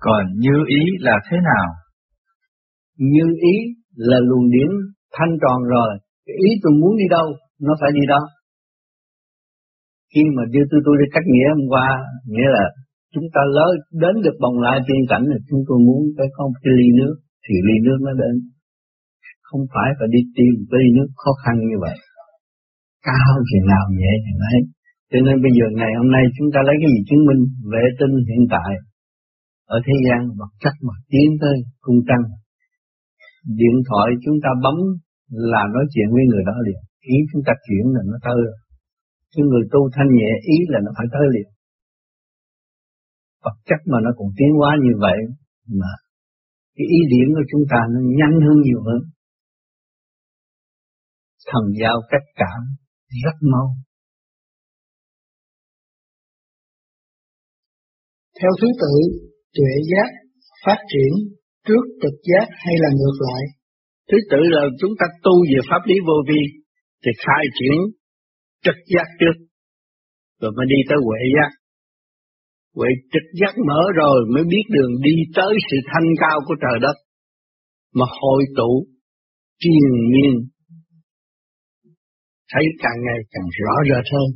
Còn như ý là thế nào? Như ý là luồng điển thanh tròn rồi, cái ý tôi muốn đi đâu, nó phải đi đó. Khi mà như tôi tôi đi cách nghĩa hôm qua, nghĩa là chúng ta lớn đến được bồng lai tiên cảnh là chúng tôi muốn phải có một cái ly nước, thì ly nước nó đến. Không phải phải đi tìm cái ly nước khó khăn như vậy. Cao thì nào nhẹ thì nấy. Cho nên bây giờ ngày hôm nay chúng ta lấy cái gì chứng minh vệ tinh hiện tại ở thế gian vật chất mà tiến tới cung trăng. Điện thoại chúng ta bấm là nói chuyện với người đó liền. Ý chúng ta chuyển là nó tới rồi. Chứ người tu thanh nhẹ ý là nó phải tới liền. Vật chất mà nó cũng tiến hóa như vậy mà cái ý điểm của chúng ta nó nhanh hơn nhiều hơn. Thần giao cách cảm rất mau. Theo thứ tự, tuệ giác phát triển trước trực giác hay là ngược lại? Thứ tự là chúng ta tu về pháp lý vô vi thì khai triển trực giác trước, rồi mới đi tới huệ giác. Huệ trực giác mở rồi mới biết đường đi tới sự thanh cao của trời đất, mà hội tụ triền miên thấy càng ngày càng rõ rệt hơn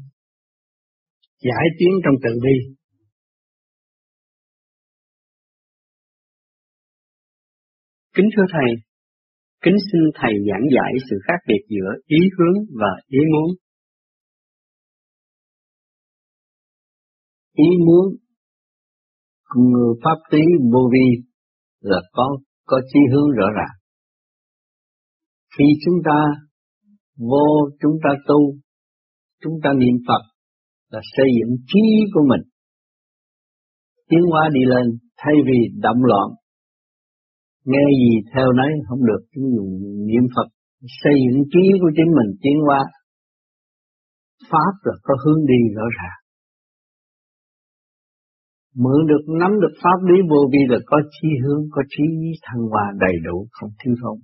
giải tiến trong tự bi Kính thưa Thầy, kính xin Thầy giảng giải sự khác biệt giữa ý hướng và ý muốn. Ý muốn người pháp tí vô vi là có có chí hướng rõ ràng. Khi chúng ta vô chúng ta tu, chúng ta niệm Phật là xây dựng trí của mình. Tiến hóa đi lên thay vì động loạn nghe gì theo nấy không được. Chúng dùng niệm Phật xây dựng trí của chính mình tiến qua pháp là có hướng đi rõ ràng. Mượn được nắm được pháp lý vô vi là có chi hướng có trí thăng hoa đầy đủ không thiếu không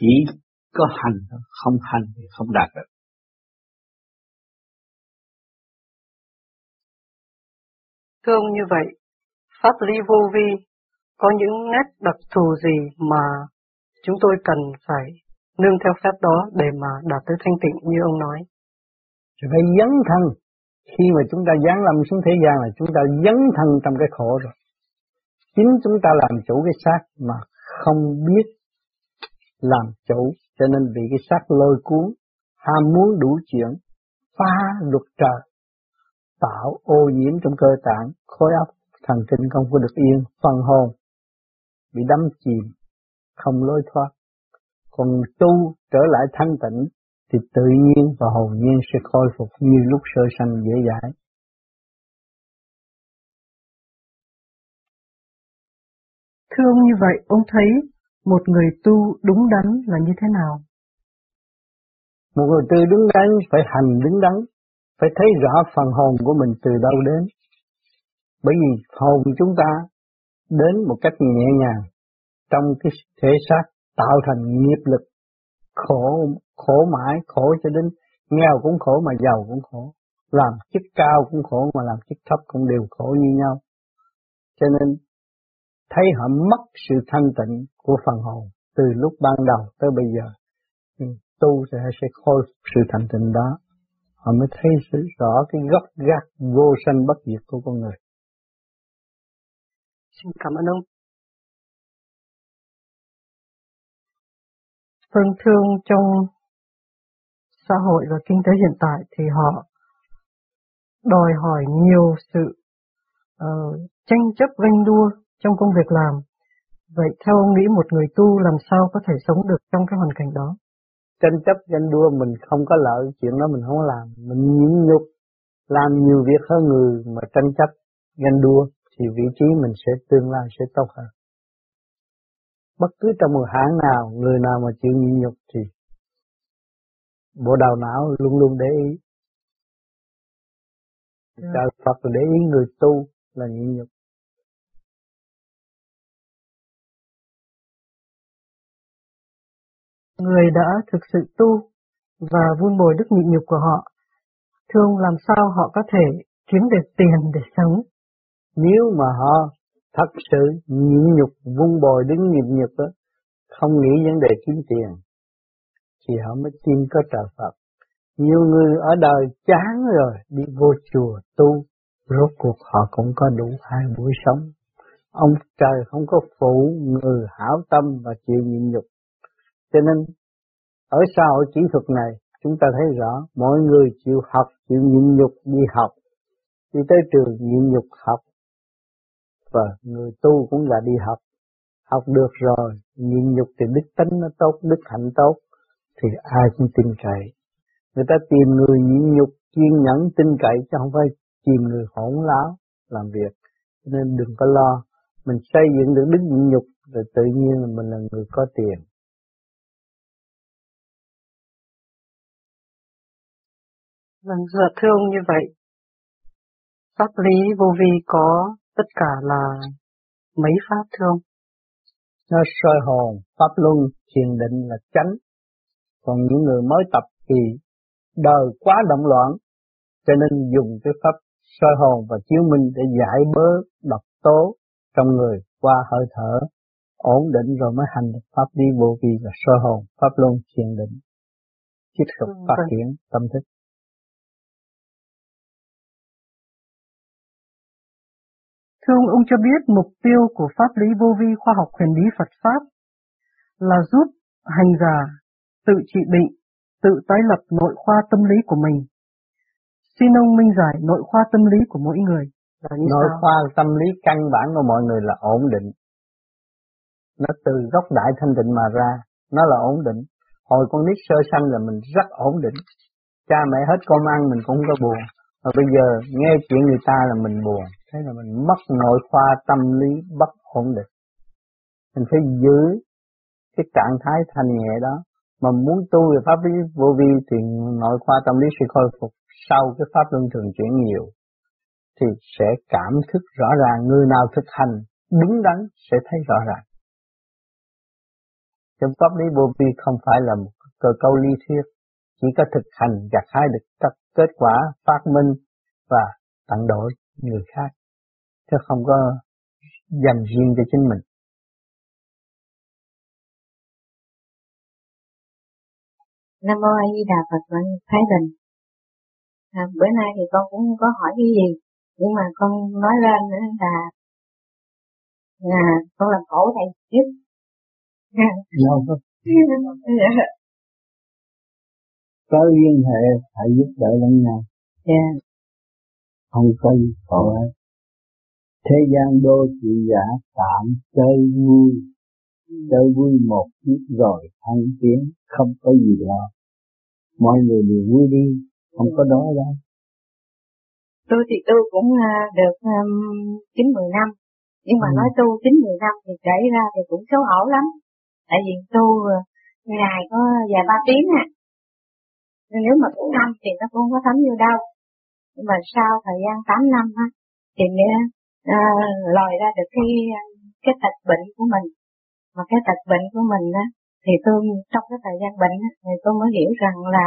chỉ có hành không hành thì không đạt được. Thưa ông như vậy, pháp lý vô vi có những nét đặc thù gì mà chúng tôi cần phải nương theo phép đó để mà đạt tới thanh tịnh như ông nói? Thì phải dấn thân. Khi mà chúng ta giáng lâm xuống thế gian là chúng ta dấn thân trong cái khổ rồi. Chính chúng ta làm chủ cái xác mà không biết làm chủ cho nên bị cái xác lôi cuốn, ham muốn đủ chuyện, phá luật trời, tạo ô nhiễm trong cơ tạng, khối óc, thần kinh không có được yên, phần hồn bị đắm chìm, không lối thoát. Còn tu trở lại thanh tịnh thì tự nhiên và hồn nhiên sẽ khôi phục như lúc sơ sanh dễ dãi. Thưa ông như vậy, ông thấy một người tu đúng đắn là như thế nào? Một người tu đúng đắn phải hành đúng đắn, phải thấy rõ phần hồn của mình từ đâu đến. Bởi vì hồn chúng ta đến một cách nhẹ nhàng trong cái thể xác tạo thành nghiệp lực, khổ khổ mãi, khổ cho đến nghèo cũng khổ mà giàu cũng khổ, làm chức cao cũng khổ mà làm chức thấp cũng đều khổ như nhau. Cho nên thấy họ mất sự thanh tịnh của phần hồn từ lúc ban đầu tới bây giờ tu sẽ sẽ khôi phục sự thanh tịnh đó. Họ mới thấy sự, rõ cái gốc gác vô sanh bất diệt của con người. Xin cảm ơn ông. Vâng thương trong xã hội và kinh tế hiện tại thì họ đòi hỏi nhiều sự uh, tranh chấp ganh đua trong công việc làm. Vậy theo ông nghĩ một người tu làm sao có thể sống được trong cái hoàn cảnh đó? Tranh chấp ganh đua mình không có lợi, chuyện đó mình không làm. Mình nhịn nhục, làm nhiều việc hơn người mà tranh chấp ganh đua thì vị trí mình sẽ tương lai sẽ tốt hơn. Bất cứ trong một hãng nào, người nào mà chịu nhịn nhục thì bộ đầu não luôn luôn để ý. Yeah. Dạ. Phật để ý người tu là nhịn nhục. Người đã thực sự tu và vun bồi đức nhịn nhục của họ, thương làm sao họ có thể kiếm được tiền để sống nếu mà họ thật sự nhịn nhục vun bồi đứng nhịn nhục đó, không nghĩ vấn đề kiếm tiền, thì họ mới tin có trời Phật. Nhiều người ở đời chán rồi, đi vô chùa tu, rốt cuộc họ cũng có đủ hai buổi sống. Ông trời không có phụ người hảo tâm và chịu nhịn nhục. Cho nên, ở xã hội kỹ thuật này, chúng ta thấy rõ, mọi người chịu học, chịu nhịn nhục đi học, đi tới trường nhịn nhục học, và người tu cũng là đi học. Học được rồi, nhịn nhục thì đức tính nó tốt, đức hạnh tốt, thì ai cũng tin cậy. Người ta tìm người nhịn nhục, kiên nhẫn, tin cậy, chứ không phải tìm người hỗn láo làm việc. Nên đừng có lo, mình xây dựng được đức nhịn nhục, rồi tự nhiên là mình là người có tiền. Vâng, dạ thưa ông như vậy, pháp lý vô vi có tất cả là mấy pháp thưa ông? Nó soi hồn, pháp luân, thiền định là chánh. Còn những người mới tập thì đời quá động loạn, cho nên dùng cái pháp soi hồn và chiếu minh để giải bớ độc tố trong người qua hơi thở ổn định rồi mới hành được pháp đi vô vi và soi hồn, pháp luân, thiền định. Tiếp tục ừ, phát vâng. triển tâm thức. Thưa ông, ông cho biết mục tiêu của pháp lý vô vi khoa học huyền lý Phật Pháp là giúp hành giả tự trị bệnh, tự tái lập nội khoa tâm lý của mình. Xin ông minh giải nội khoa tâm lý của mỗi người là như Nội sao? khoa tâm lý căn bản của mọi người là ổn định. Nó từ gốc đại thanh định mà ra, nó là ổn định. Hồi con nít sơ sanh là mình rất ổn định. Cha mẹ hết con ăn mình cũng không có buồn. Mà bây giờ nghe chuyện người ta là mình buồn. Thế là mình mất nội khoa tâm lý bất ổn định. Mình phải giữ cái trạng thái thanh nhẹ đó. Mà muốn tu về pháp lý vô vi thì nội khoa tâm lý sẽ khôi phục sau cái pháp luân thường chuyển nhiều. Thì sẽ cảm thức rõ ràng người nào thực hành đúng đắn sẽ thấy rõ ràng. Trong pháp lý vô vi không phải là một cơ câu lý thuyết, chỉ có thực hành gặt hái được các kết quả phát minh và tặng đổi người khác chứ không có dành riêng cho chính mình. Nam mô A Di Đà Phật và Thái Bình. À, bữa nay thì con cũng có hỏi cái gì, nhưng mà con nói lên là là con làm khổ thầy trước. có liên hệ phải giúp đỡ lẫn nhau. Yeah. Không có gì khổ hết. Thế gian đô thị giả tạm chơi vui, chơi vui một chút rồi thăng tiến, không có gì lo. Mọi người đều vui đi, không có đói đâu. Tôi thì tôi cũng à, được chín um, mười năm, nhưng mà ừ. nói tu chín mười năm thì kể ra thì cũng xấu hổ lắm. Tại vì tu à, ngày có vài ba tiếng à. Nếu mà cũng năm thì nó cũng không có thấm như đâu. Nhưng mà sau thời gian 8 năm á, thì à, lòi ra được cái cái tật bệnh của mình. Mà cái tật bệnh của mình á thì tôi trong cái thời gian bệnh á, thì tôi mới hiểu rằng là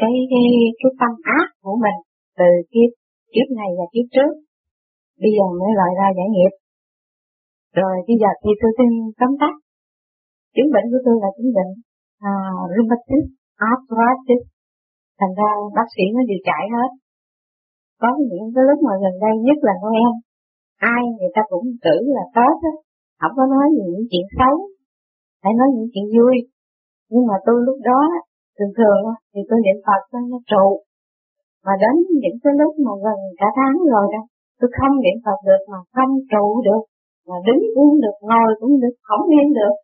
cái cái cái tâm ác của mình từ kiếp kiếp này và kiếp trước bây giờ mới lòi ra giải nghiệp. Rồi bây giờ thì tôi xin tóm tắt. Chứng bệnh của tôi là chứng bệnh à, rheumatic arthritis. Thành ra bác sĩ nó điều chạy hết. Có những cái lúc mà gần đây nhất là Noel ai người ta cũng tưởng là tốt á, không có nói gì những chuyện xấu, phải nói những chuyện vui. Nhưng mà tôi lúc đó, thường thường thì tôi niệm Phật nó trụ. Mà đến những cái lúc mà gần cả tháng rồi đó, tôi không niệm Phật được mà không trụ được, mà đứng cũng được, ngồi cũng được, không yên được,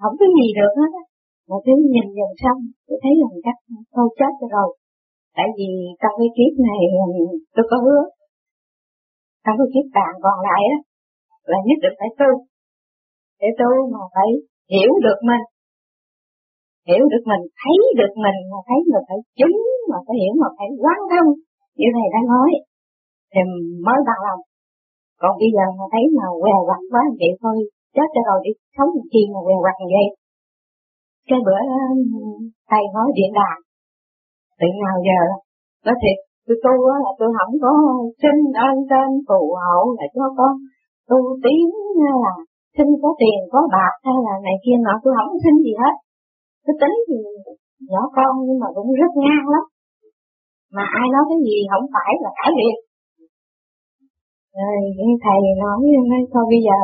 không có gì được hết á. Mà cứ nhìn dần xong, tôi thấy rằng chắc tôi chết rồi. Tại vì trong cái kiếp này tôi có hứa trong cái kiếp tàn còn lại á, là nhất định phải tu. Để tu mà phải hiểu được mình. Hiểu được mình, thấy được mình mà thấy mà phải chứng, mà phải hiểu, mà phải quán thông. Như thầy đã nói. Thì mới bằng lòng. Còn bây giờ mà thấy mà què quặt quá vậy thôi, chết cho rồi đi sống chi mà què quặt vậy. Cái bữa thầy nói điện đàm. Từ nào giờ? Nó thiệt tôi tu á là tôi không có xin ơn trên phù hộ là cho con. Tu tiến hay là xin có tiền, có bạc hay là này kia nọ, tôi không xin gì hết. Cái tính thì nhỏ con nhưng mà cũng rất ngang lắm. Mà ai nói cái gì không phải là cãi liền rồi thầy nói nói thôi, bây giờ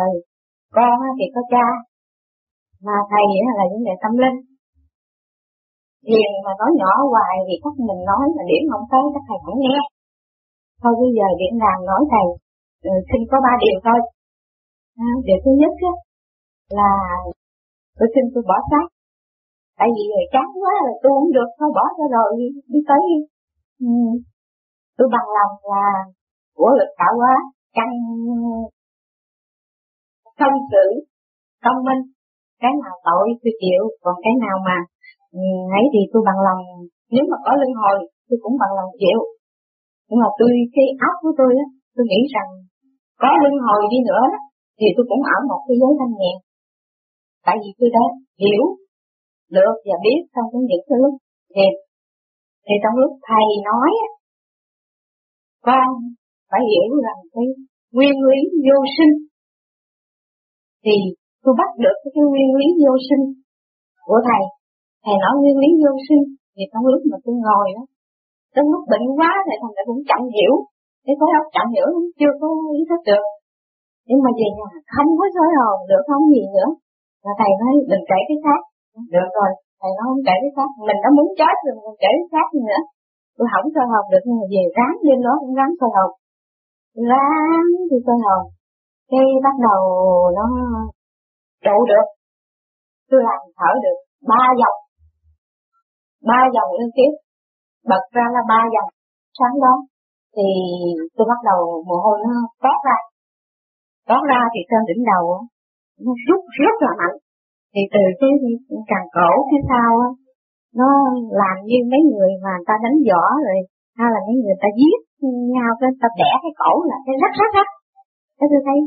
con thì có cha, mà thầy là vấn đề tâm linh. Thiền mà nói nhỏ hoài thì các mình nói mà điểm không tới các thầy cũng nghe. Thôi bây giờ điểm đàm nói thầy, ừ, xin có ba điều thôi. À, điều thứ nhất á, là tôi xin tôi bỏ xác. Tại vì chán quá rồi tôi không được, thôi bỏ ra rồi đi tới. Ừ. Tôi bằng lòng là của lực tạo hóa, căn không xử, công minh. Cái nào tội tôi chịu, còn cái nào mà ấy thì tôi bằng lòng, nếu mà có luân hồi, tôi cũng bằng lòng chịu. Nhưng mà tôi, cái óc của tôi á, tôi nghĩ rằng có luân hồi đi nữa thì tôi cũng ở một cái giới thanh nhẹ. Tại vì tôi đã hiểu, được và biết trong những cái lúc thì trong lúc thầy nói con phải hiểu rằng cái nguyên lý vô sinh, thì tôi bắt được cái nguyên lý vô sinh của thầy thầy nói nguyên lý vô sinh, thì trong lúc mà tôi ngồi đó trong lúc bệnh quá thì thằng lại cũng chậm hiểu. Cái khối óc chậm hiểu, chưa có ý thức được. Nhưng mà về nhà không có soi hồn được, không gì nữa. Và thầy nói, đừng kể cái khác được rồi, thầy nói không kể cái khác mình đã muốn chết rồi, mình kể cái khác nữa. Tôi không soi hồn được, nhưng mà về ráng đêm đó, cũng ráng soi hồn. Ráng thì soi hồn. Cái bắt đầu nó trụ được. Tôi làm thở được ba dòng ba dòng liên tiếp. Bật ra là ba dòng sáng đó. Thì tôi bắt đầu mồ hôi nó tót ra. Tót ra thì trên đỉnh đầu nó rút, rất là mạnh. Thì từ cái càng cổ phía sau nó làm như mấy người mà người ta đánh võ rồi, hay là mấy người ta giết nhau, cái ta bẻ cái cổ là cái rắc rắc rắc. Cái tôi thấy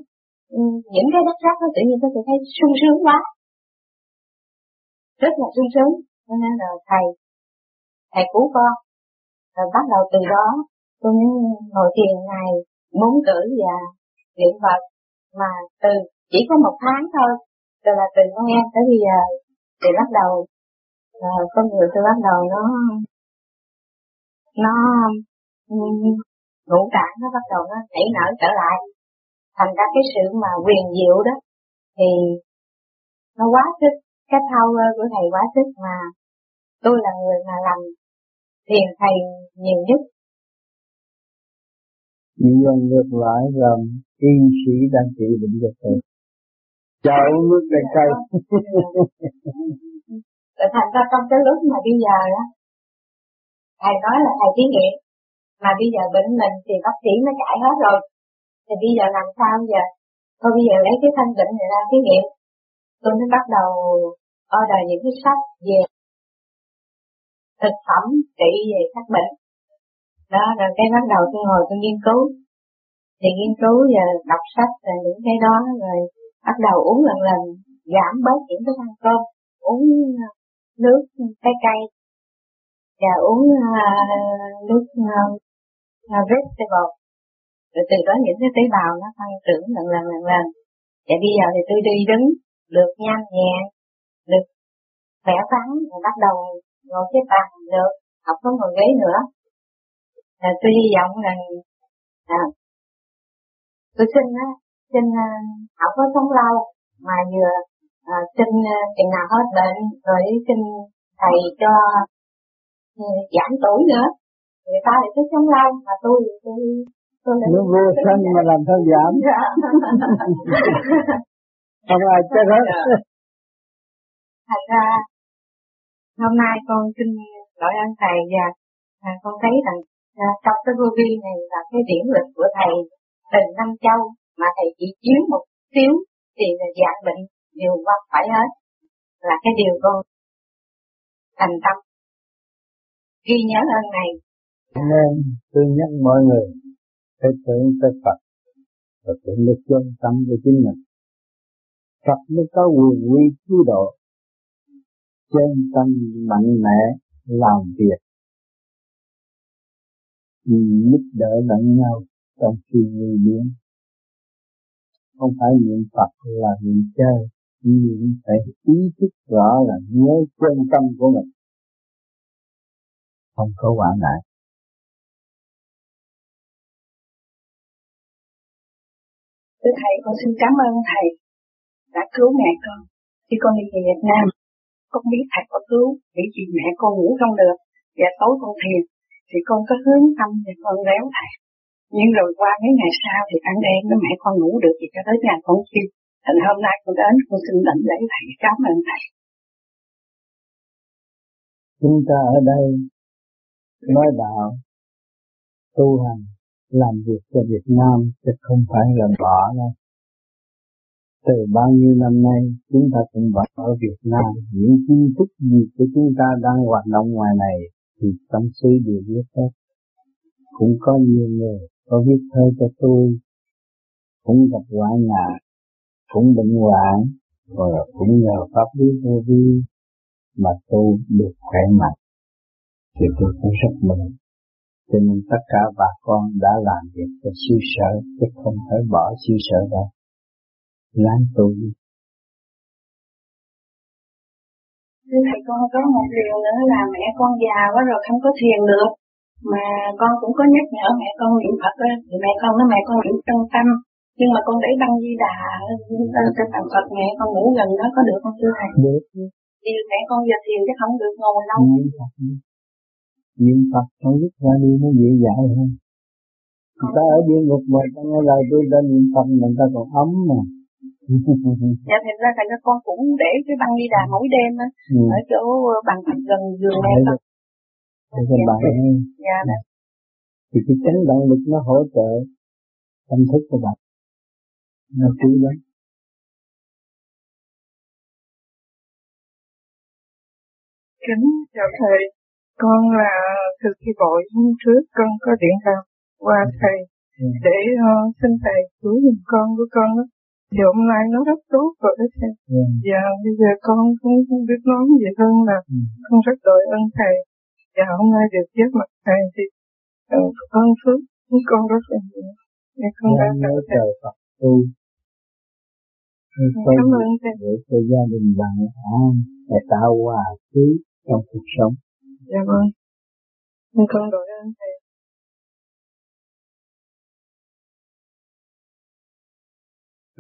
ừ, những cái rắc rắc nó tự nhiên tôi thấy sung sướng quá. Rất là sung sướng. Cho nên là thầy thầy cứu con. Rồi bắt đầu từ đó tôi ngồi thiền ngày muốn cử và niệm Phật. Mà từ chỉ có một tháng thôi rồi là từ Noel tới bây giờ thì bắt đầu uh, con người tôi bắt đầu nó nó ừ, ngũ tạng nó bắt đầu nó nảy nở trở lại. Thành ra cái sự mà quyền diệu đó thì nó quá sức cái power của thầy quá sức mà tôi là người mà làm thiền thầy nhiều nhất. Nhưng ngược lại rằng y sĩ đang trị bệnh cho thầy. Chậu nước đầy cây. Rồi thành ra trong cái lúc mà bây giờ đó, thầy nói là thầy thí nghiệm, mà bây giờ bệnh mình thì bác sĩ nó chạy hết rồi. Thì bây giờ làm sao giờ? Thôi bây giờ lấy cái thanh bệnh này ra thí nghiệm. Tôi mới bắt đầu order những cái sách về thực phẩm trị về các bệnh. Đó rồi cái bắt đầu tôi ngồi tôi nghiên cứu. Thì nghiên cứu và đọc sách rồi những cái đó rồi bắt đầu uống lần lần giảm bớt những cái ăn cơm uống ờ, nước trái cây và uống uh, nước uh, uh, vegetable. Rồi từ đó những cái tế bào nó tăng trưởng lần lần lần lần. Và bây giờ thì tôi đi đứng được nhanh nhẹn được khỏe khoắn rồi bắt đầu ngồi xếp bàn được học không ngồi ghế nữa. Là tôi hy vọng rằng à, tôi xin á xin uh, học có sống lâu mà vừa à, xin chừng nào hết bệnh rồi xin thầy cho uh, giảm tuổi nữa. Người ta thì thích sống lâu mà tôi thì tôi tôi là vô sanh mà làm sao giảm? Dạ. không ai chết hết. Dạ. thành ra Hôm nay con xin lỗi ơn thầy và à, con thấy rằng à, trong cái vô vi này là cái điển lực của thầy tình năm châu mà thầy chỉ chiếu một xíu thì là dạng bệnh đều qua phải hết là cái điều con thành tâm. Ghi nhớ ơn này nên tôi nhắc mọi người phải tưởng tới Phật và tưởng được chân tâm của chính mình. Phật mới có quyền quy cứu độ chân tâm mạnh mẽ làm việc giúp đỡ lẫn nhau trong khi người biến. Không phải niệm Phật là niệm chơi, niệm phải ý thức rõ là nhớ chân tâm của mình. Không có quả ngại. Thưa Thầy, con xin cảm ơn Thầy đã cứu mẹ con. Khi con đi về Việt Nam, con biết Thầy có cứu, bởi vì mẹ con ngủ không được, và tối con thiền, thì con có hướng tâm và con réo Thầy. Nhưng rồi qua mấy ngày sau thì ăn đêm nó mẹ con ngủ được thì cho tới nhà con chim. Thành hôm nay con đến con xin đảnh lễ Thầy, cảm ơn Thầy. Chúng ta ở đây nói đạo, tu hành, làm việc cho Việt Nam chứ không phải là bỏ đâu. Từ bao nhiêu năm nay chúng ta cũng vẫn ở Việt Nam, những kiến thức gì của chúng ta đang hoạt động ngoài này thì tâm sư đều biết hết. Cũng có nhiều người có viết thơ cho tôi, cũng gặp hoạn nạn, cũng bệnh hoạn, và cũng nhờ pháp lý vô vi mà tôi được khỏe mạnh. Thì tôi cũng rất mừng. Cho nên tất cả bà con đã làm việc cho siêu sở, chứ không phải bỏ siêu sở đâu láng tu Thầy con có một điều nữa là mẹ con già quá rồi không có thiền được. Mà con cũng có nhắc nhở mẹ con niệm Phật á, thì mẹ con nói mẹ con niệm chân tâm. Nhưng mà con để băng di đà trên bàn Phật mẹ con ngủ gần đó có được không thưa Thầy? Được. Vì mẹ con giờ thiền chứ không được ngồi lâu. Niệm Phật. Niệm Phật không biết ra đi nó dễ dãi hơn. Người ta ở địa ngục mà ta nghe lời tôi đã niệm Phật mình ta còn ấm mà dạ thành ra thành ra con cũng để cái băng đi đà mỗi đêm á. Ừ. ở chỗ bằng thật gần giường mẹ con để cho bạn dạ. đó. thì cái chấn động lực nó hỗ trợ tâm thức của bạn. Nó chú lắm kính chào thầy. Con là từ khi bội trước con có điện thoại qua thầy ừ. để uh, xin thầy cứu giùm con của con đó hôm nay nó rất tốt rồi đó thầy. Yeah. Và bây giờ con cũng không biết nói gì hơn là ừ. con rất đội ơn thầy. Và hôm nay được giác mặt thầy thì ơn phước của con rất là nhiều. Và con đã nhớ trời Phật tu. Cảm ơn thầy. Để cho gia đình bạn an để tạo hòa khí trong cuộc sống. Dạ vâng. Con đội ơn thầy.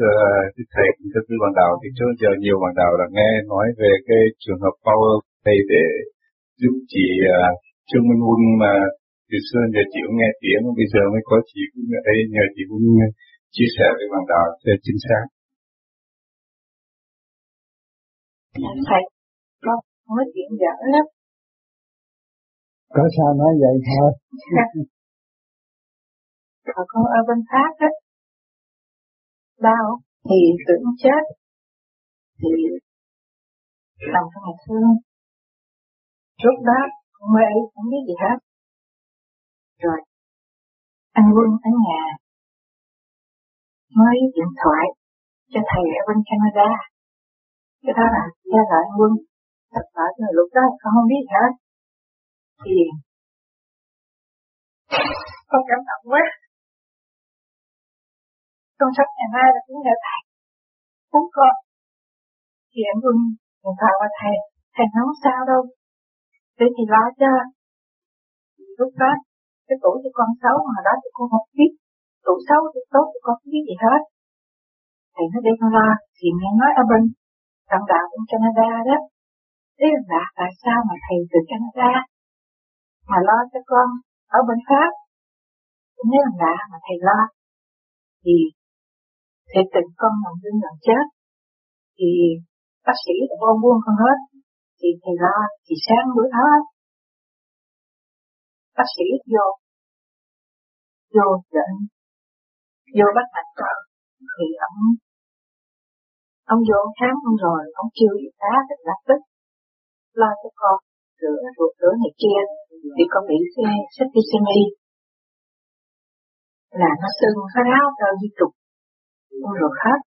Uh, thầy cũng thưa quý bạn đạo thì trước giờ nhiều bạn đạo đã nghe nói về cái trường hợp power thầy để giúp chị uh, Trương Minh Quân mà từ xưa giờ chị cũng nghe tiếng bây giờ mới có chị cũng ở đây nhờ chị cũng chia sẻ với bạn đạo cho chính xác. Thầy, con nói chuyện dở lắm. Có sao nói vậy thôi. Còn con ở bên Pháp á, đau thì tưởng chết. Thì làm cho là thương. Lúc đó con mê không biết gì hết. Rồi, anh quân ở nhà mới điện thoại cho thầy ở bên Canada. Cái đó là gia gọi anh quân. Thật sự là lúc đó con không biết hết. Thì con cảm động quá con sắp ngày mai là cũng nhờ thầy cũng con, thì em luôn điện thoại qua thầy thầy nói sao đâu. Để thì lo cho lúc đó, cái tuổi của con xấu mà đó thì con không biết. Tuổi xấu thì tốt thì con không biết gì hết. Thầy nói để con lo, thì nghe nói ở bên trong đạo của Canada đó. Thế là tại sao mà thầy từ Canada mà lo cho con ở bên Pháp? Nếu là mà thầy lo. Thì thì tình con nằm dưới gần chết. Thì bác sĩ vô buông con hết. Thì thầy ra, thì sáng bữa đó bác sĩ vô vô trận vô bắt mạch con thì ông ông vô khám ông rồi ông chưa gì tá thì lập tức lo cho con. Rửa ruột rửa này kia thì con bị septicemia là nó sưng nó ráo cho di trục rồi hết.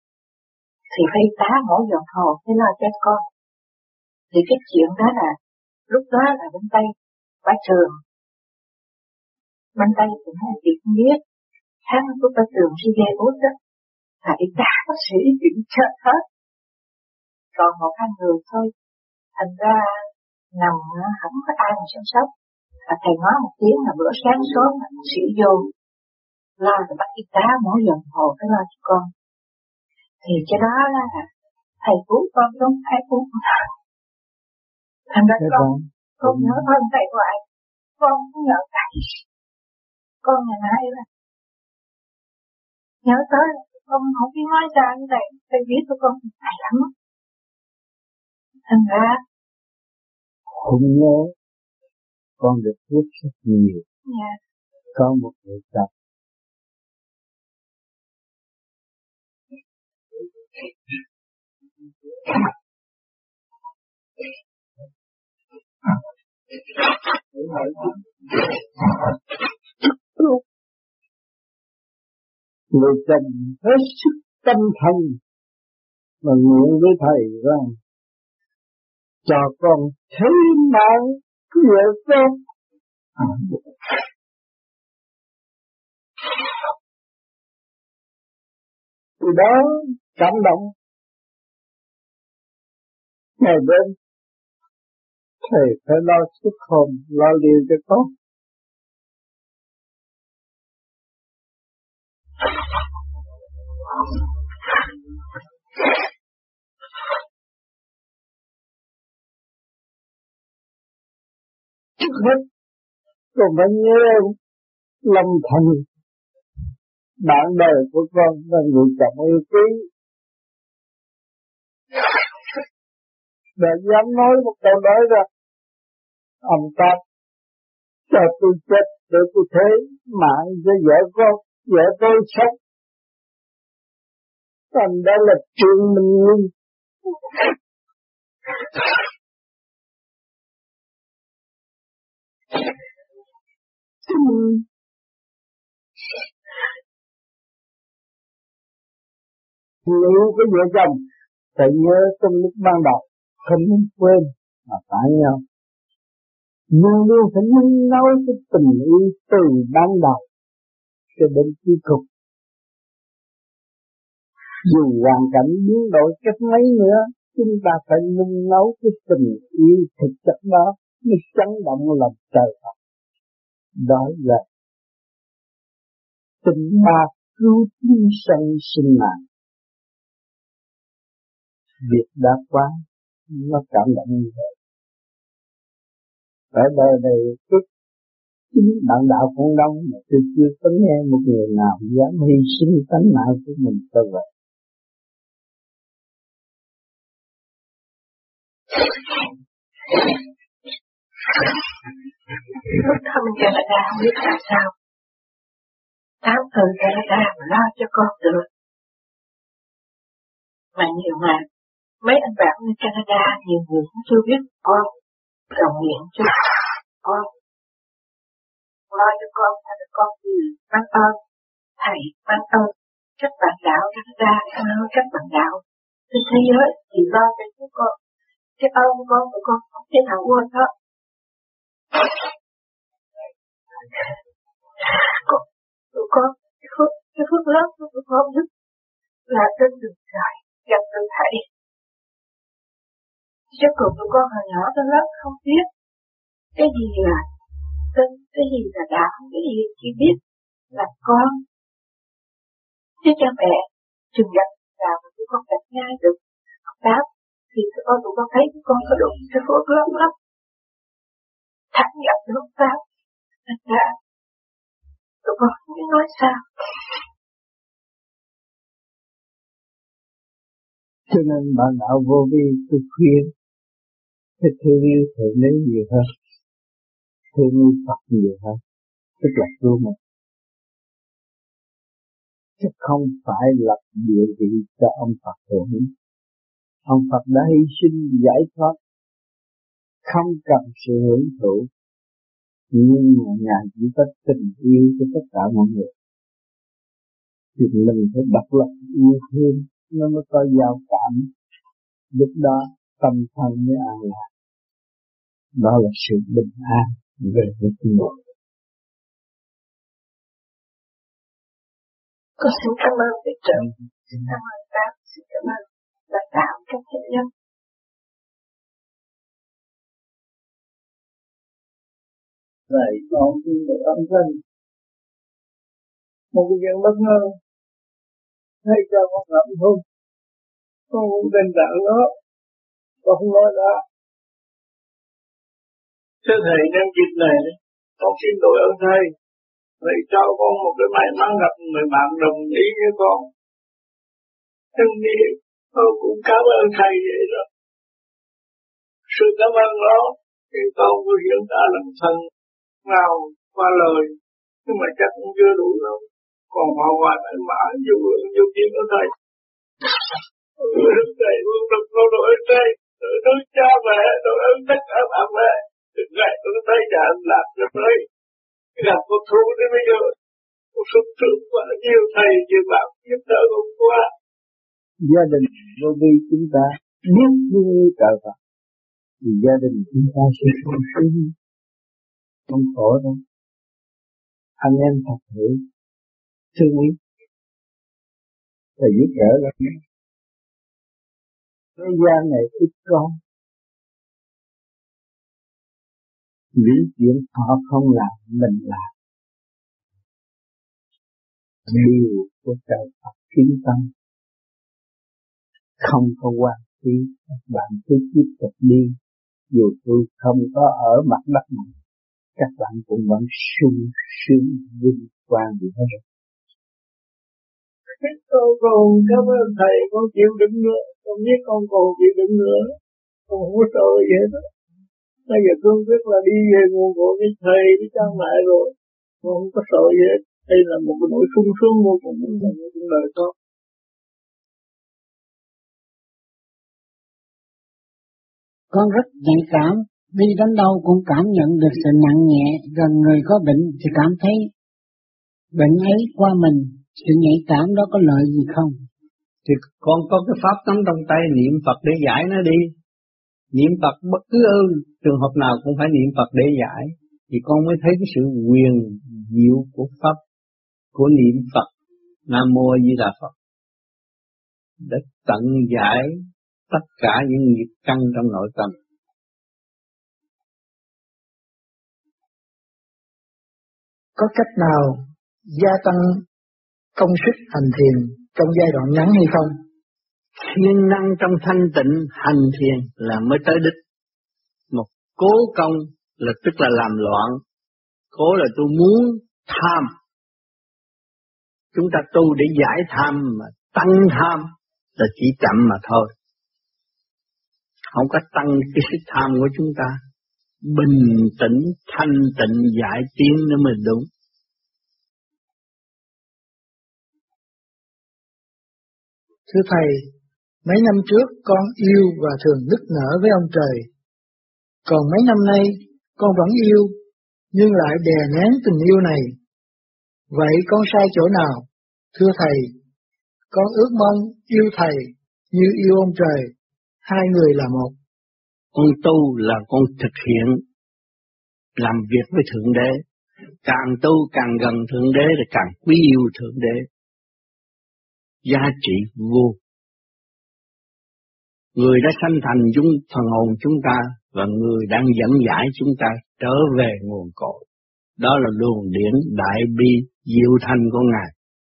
Thì phải tá mỗi giọt hồ để lo cho con. Thì cái chuyện đó là, lúc đó là bên tây, bà trường. Bên tay cũng hai chị không biết tháng của bà trường khi gây út đó là đi tá bác sĩ chuyển chết hết. Còn một hai người thôi, thành ra nằm không có ai mà chăm sóc và thầy nói một tiếng là bữa sáng sớm là bác sĩ vô lo rồi bắt y tá mỗi lần hồ cái lo cho con. Thì cái đó là thầy cứu con không ai cứu con. Thành ra con con nhớ ơn thầy hoài con cũng nhớ thầy. Con ngày nay là nhớ tới con không biết nói ra như vậy. Thầy biết của con thầy lắm thành ra không nhớ con được biết rất nhiều. Yeah. có một người tập người chồng hết sức tâm thần mà nguyện với thầy rằng, cho con thấy mạng của con. Từ đó cảm động. Ngày đêm, thầy phải lo sức hồn, lo điều cho tốt trước hết, con phải nhớ lòng thành. Bạn đời của con là người chồng yêu quý đã dám nói một câu nói ra, ông ta cho tôi chết để tôi thế mạng cho vợ con vợ tôi sống. Thành đó là chuyện mình nguyên Nếu cái vợ chồng phải nhớ trong lúc ban đầu, không nên quên mà phải nhau luôn luôn phải nâng nấu cái tình yêu từ ban đầu cho đến cuối cùng. Dù hoàn cảnh biến đổi cách mấy nữa, chúng ta phải nung nấu cái tình yêu thực chất đó mới chấn động lòng trời Phật. Đó là tình ba cứu chúng sanh sinh mạng việc đã quá, nó cảm động như vậy. Phải đời này trước chính bạn đạo cũng đông mà tôi chưa có nghe một người nào dám hy sinh tánh mạng của mình cho vậy. Lúc thăm ra, không biết làm sao. Tám từ ra mà lo cho con được. Mà nhiều ngày mấy anh bạn ở Canada, nhiều người cũng chưa biết con cầu nguyện cho con. Lo cho con cho con gì? Ban ơn. Thầy ban ơn. Các bạn đạo Canada cảm ơn các bạn đạo. Trên thế giới thì lo cho chúng con. Cái ơn con của con không thể nào quên hết. Con, tụi con, cái phước cái phước lớn của tụi con nhất là trên đường chứ cuộc tụi con hồi nhỏ trong lớp không biết cái gì là tin cái gì là đạo cái gì chỉ biết là con. Chứ cha mẹ chừng gặp là mà tụi con gặp ngay được học đáp thì tụi con tụi con thấy tụi con có đủ cái phước lớn lắm. Thẳng gặp được pháp, đáp ra tụi con không biết nói sao. Cho nên bạn đạo vô vi tôi khuyên cái thương yêu thượng đế nhiều hơn. Thương yêu Phật nhiều hơn. Tức là cứu mình chứ không phải lập địa vị cho ông Phật hưởng ông Phật đã hy sinh giải thoát, không cần sự hưởng thụ. Nhưng mà Ngài chỉ có tình yêu cho tất cả mọi người. Thì mình phải độc lập yêu thương, nó mới có giao cảm. Lúc đó tâm thân mới an lạc. Đó là sự bình an về với người. Con xin cảm ơn vị trưởng, xin cảm ơn Pháp, xin cảm ơn lãnh đạo các thế nhân. Vậy con xin được âm thanh một cái chuyện bất ngờ. Hay cho con ngậm thôi con cũng tin rằng nó con không nói ra thưa thầy nhân dịp này con xin đội ơn thầy Vậy cho con một cái may mắn gặp người bạn đồng ý với con. Thân đi, con cũng cảm ơn thầy vậy đó. Sự cảm ơn đó, thì con có hiện ta làm thân nào qua lời, nhưng mà chắc cũng chưa đủ đâu. Còn họ hòa lại mãi nhiều lượng nhiều chuyện của thầy. Thầy luôn được đội ơn thầy, tôi tôi cha mẹ, tôi ơn tất cả bà mẹ. đừng ngày tôi thấy nhà anh làm cho tới gặp con thú đến bây giờ. Con sung sướng quá nhiều thầy nhiều bạn giúp đỡ con qua gia đình vô vi chúng ta biết như trời Phật thì gia đình chúng ta sẽ không sướng không khổ đâu. Anh em thật hiểu thương yêu. Và giúp đỡ lẫn nhau thế gian này ít con những chuyện họ không làm, mình làm. Điều của trời Phật kiến tâm. Không có quan trí các bạn cứ tiếp tục đi. Dù tôi không có ở mặt đất này, các bạn cũng vẫn sung sướng vinh quang gì hết con còn cảm ơn thầy con chịu đựng nữa con biết con còn chịu đựng nữa con không có sợ gì hết Bây giờ con biết là đi về nguồn của cái thầy, với cha mẹ rồi. Con không có sợ gì hết. Đây là một cái nỗi sung sướng vô cùng trong đời con. Con rất nhạy cảm, đi đến đâu cũng cảm nhận được sự nặng nhẹ, gần người có bệnh thì cảm thấy bệnh ấy qua mình, sự nhạy cảm đó có lợi gì không? Thì con có cái pháp nắm trong tay niệm Phật để giải nó đi. Niệm Phật bất cứ trường hợp nào cũng phải niệm Phật để giải, thì con mới thấy cái sự quyền diệu của Pháp, của niệm Phật, Nam Mô A Di Đà Phật, để tận giải tất cả những nghiệp căn trong nội tâm. Có cách nào gia tăng công sức hành thiền trong giai đoạn ngắn hay không? siêng năng trong thanh tịnh hành thiền là mới tới đích. Một cố công là tức là làm loạn. Cố là tôi muốn tham. Chúng ta tu để giải tham mà tăng tham là chỉ chậm mà thôi. Không có tăng cái sức tham của chúng ta. Bình tĩnh, thanh tịnh, giải tiến nó mới đúng. Thưa Thầy, Mấy năm trước con yêu và thường nức nở với ông trời. Còn mấy năm nay con vẫn yêu, nhưng lại đè nén tình yêu này. Vậy con sai chỗ nào? Thưa Thầy, con ước mong yêu Thầy như yêu ông trời, hai người là một. Con tu là con thực hiện, làm việc với Thượng Đế. Càng tu càng gần Thượng Đế thì càng quý yêu Thượng Đế. Giá trị vô Người đã sanh thành chúng phần hồn chúng ta và người đang dẫn giải chúng ta trở về nguồn cội. Đó là luồng điển đại bi diệu thanh của Ngài,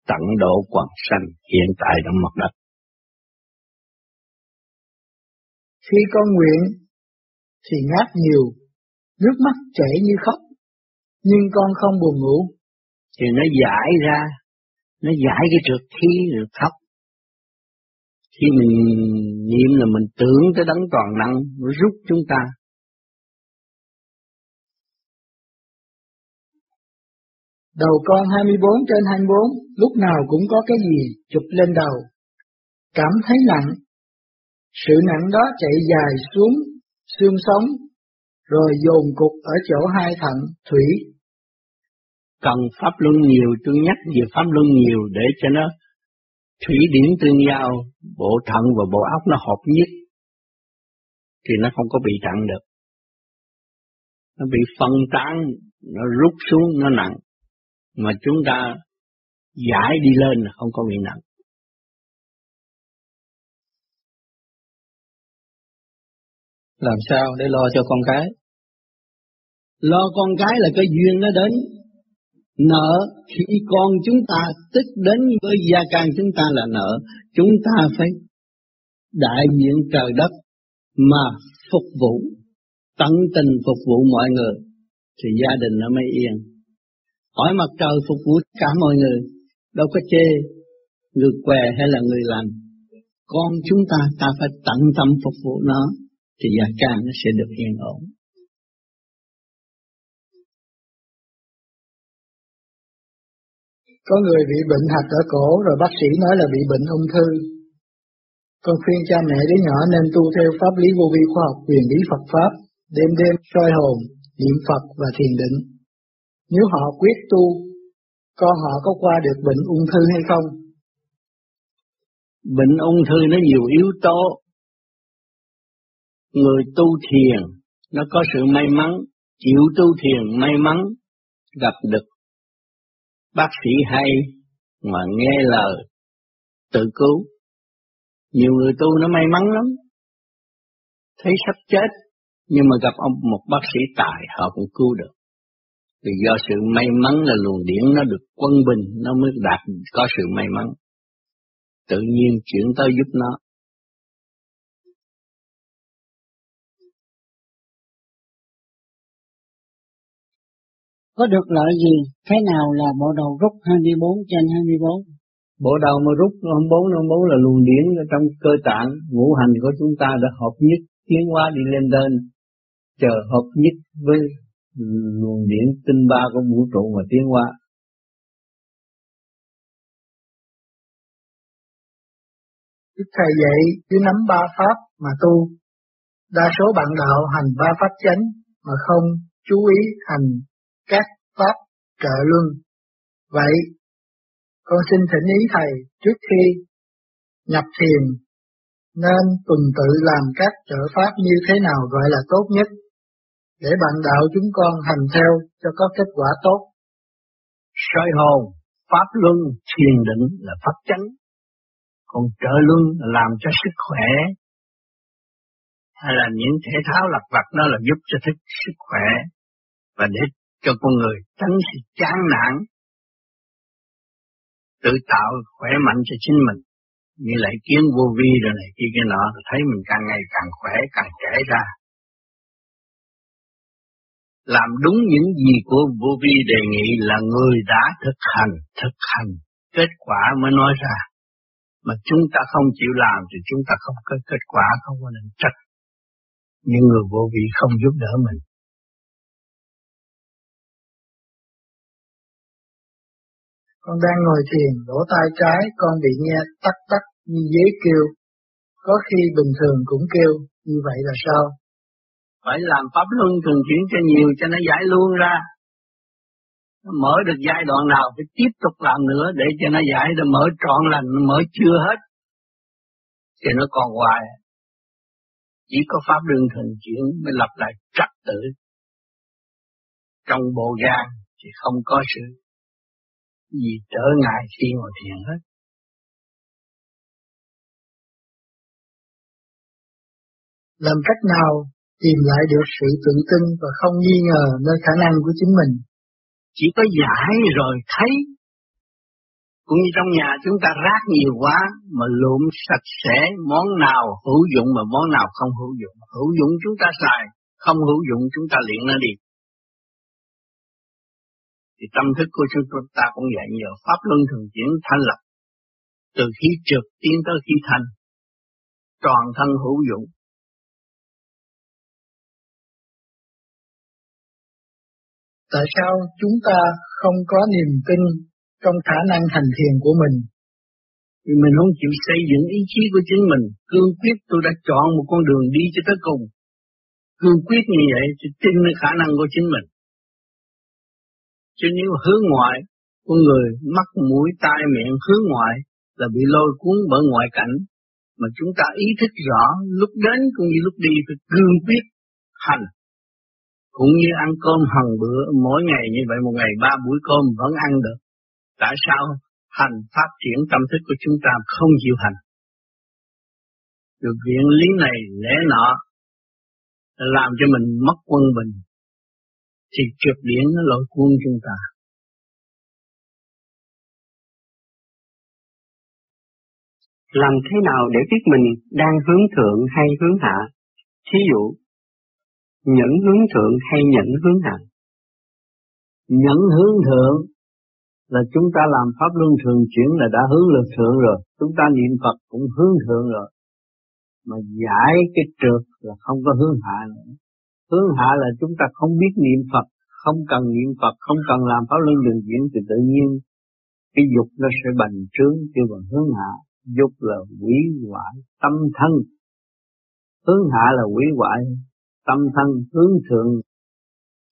tận độ quần sanh hiện tại trong mặt đất. Khi con nguyện thì ngáp nhiều, nước mắt chảy như khóc, nhưng con không buồn ngủ. Thì nó giải ra, nó giải cái trượt khí rồi khóc khi mình niệm là mình tưởng tới đấng toàn năng nó rút chúng ta Đầu con 24 trên 24, lúc nào cũng có cái gì chụp lên đầu. Cảm thấy nặng. Sự nặng đó chạy dài xuống xương sống, rồi dồn cục ở chỗ hai thận, thủy. Cần pháp luân nhiều, tôi nhắc về pháp luân nhiều để cho nó thủy điển tương giao, bộ thận và bộ óc nó hợp nhất, thì nó không có bị nặng được. Nó bị phân tán, nó rút xuống, nó nặng. Mà chúng ta giải đi lên không có bị nặng. Làm sao để lo cho con cái? Lo con cái là cái duyên nó đến. Nợ khi con chúng ta tích đến với gia can chúng ta là nợ. Chúng ta phải đại diện trời đất mà phục vụ, tận tình phục vụ mọi người thì gia đình nó mới yên. Hỏi mặt trời phục vụ cả mọi người, đâu có chê người què hay là người làm. Con chúng ta ta phải tận tâm phục vụ nó thì gia can nó sẽ được yên ổn. Có người bị bệnh hạch ở cổ rồi bác sĩ nói là bị bệnh ung thư. Con khuyên cha mẹ đứa nhỏ nên tu theo pháp lý vô vi khoa học quyền lý Phật Pháp, đêm đêm soi hồn, niệm Phật và thiền định. Nếu họ quyết tu, con họ có qua được bệnh ung thư hay không? Bệnh ung thư nó nhiều yếu tố. Người tu thiền, nó có sự may mắn, chịu tu thiền may mắn, gặp được bác sĩ hay mà nghe lời tự cứu. Nhiều người tu nó may mắn lắm. Thấy sắp chết, nhưng mà gặp ông một bác sĩ tài họ cũng cứu được. Vì do sự may mắn là luồng điển nó được quân bình, nó mới đạt có sự may mắn. Tự nhiên chuyển tới giúp nó. Có được lợi gì? Thế nào là bộ đầu rút 24 trên 24? Bộ đầu mà rút 24 24 là luồng điển ở trong cơ tạng, ngũ hành của chúng ta đã hợp nhất, tiến hóa đi lên lên, chờ hợp nhất với luồng điển tinh ba của vũ trụ mà tiến hóa. Đức Thầy dạy cứ nắm ba pháp mà tu. Đa số bạn đạo hành ba pháp chánh mà không chú ý hành các pháp trợ luân. Vậy, con xin thỉnh ý Thầy trước khi nhập thiền nên tuần tự làm các trợ pháp như thế nào gọi là tốt nhất để bạn đạo chúng con hành theo cho có kết quả tốt. Soi hồn, pháp luân, thiền định là pháp chánh. Còn trợ luân là làm cho sức khỏe. Hay là những thể thao lặt vặt đó là giúp cho thức sức khỏe. Và để cho con người tránh sự chán nản. Tự tạo khỏe mạnh cho chính mình. Như lại kiến vô vi rồi này kia kia nọ, thấy mình càng ngày càng khỏe, càng trẻ ra làm đúng những gì của vô vi đề nghị là người đã thực hành, thực hành, kết quả mới nói ra. Mà chúng ta không chịu làm thì chúng ta không có kết quả, không có nên trách. Những người vô vi không giúp đỡ mình. Con đang ngồi thiền, lỗ tai trái, con bị nghe tắc tắc như dế kêu. Có khi bình thường cũng kêu, như vậy là sao? phải làm pháp luân thường chuyển cho nhiều cho nó giải luôn ra nó mở được giai đoạn nào phải tiếp tục làm nữa để cho nó giải được mở trọn lành mở chưa hết thì nó còn hoài chỉ có pháp luân thường chuyển mới lập lại trật tự trong bộ gan thì không có sự gì trở ngại khi ngồi thiền hết làm cách nào tìm lại được sự tự tin và không nghi ngờ nơi khả năng của chính mình. Chỉ có giải rồi thấy. Cũng như trong nhà chúng ta rác nhiều quá mà lụm sạch sẽ món nào hữu dụng mà món nào không hữu dụng. Hữu dụng chúng ta xài, không hữu dụng chúng ta luyện nó đi. Thì tâm thức của chúng ta cũng vậy nhờ Pháp Luân Thường Chuyển thanh lập. Từ khi trượt tiến tới khi thành, toàn thân hữu dụng, Tại sao chúng ta không có niềm tin trong khả năng hành thiền của mình? Vì mình không chịu xây dựng ý chí của chính mình, cương quyết tôi đã chọn một con đường đi cho tới cùng. Cương quyết như vậy thì tin khả năng của chính mình. Chứ nếu hướng ngoại, con người mắt mũi tai miệng hướng ngoại là bị lôi cuốn bởi ngoại cảnh. Mà chúng ta ý thức rõ lúc đến cũng như lúc đi phải cương quyết hành cũng như ăn cơm hằng bữa mỗi ngày như vậy một ngày ba buổi cơm vẫn ăn được. Tại sao hành phát triển tâm thức của chúng ta không chịu hành. Được viện lý này lẽ nọ làm cho mình mất quân bình thì trượt điển nó lội cuốn chúng ta. Làm thế nào để biết mình đang hướng thượng hay hướng hạ? Thí dụ, nhẫn hướng thượng hay nhẫn hướng hạ? Nhẫn hướng thượng là chúng ta làm pháp luân thường chuyển là đã hướng lực thượng rồi. Chúng ta niệm Phật cũng hướng thượng rồi. Mà giải cái trượt là không có hướng hạ nữa. Hướng hạ là chúng ta không biết niệm Phật, không cần niệm Phật, không cần làm pháp luân đường diễn thì tự nhiên cái dục nó sẽ bành trướng kêu bằng hướng hạ. Dục là quỷ hoại tâm thân. Hướng hạ là quỷ hoại tâm thân hướng thượng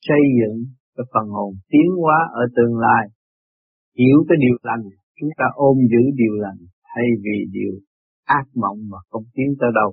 xây dựng cái phần hồn tiến hóa ở tương lai hiểu cái điều lành chúng ta ôm giữ điều lành thay vì điều ác mộng mà không tiến tới đâu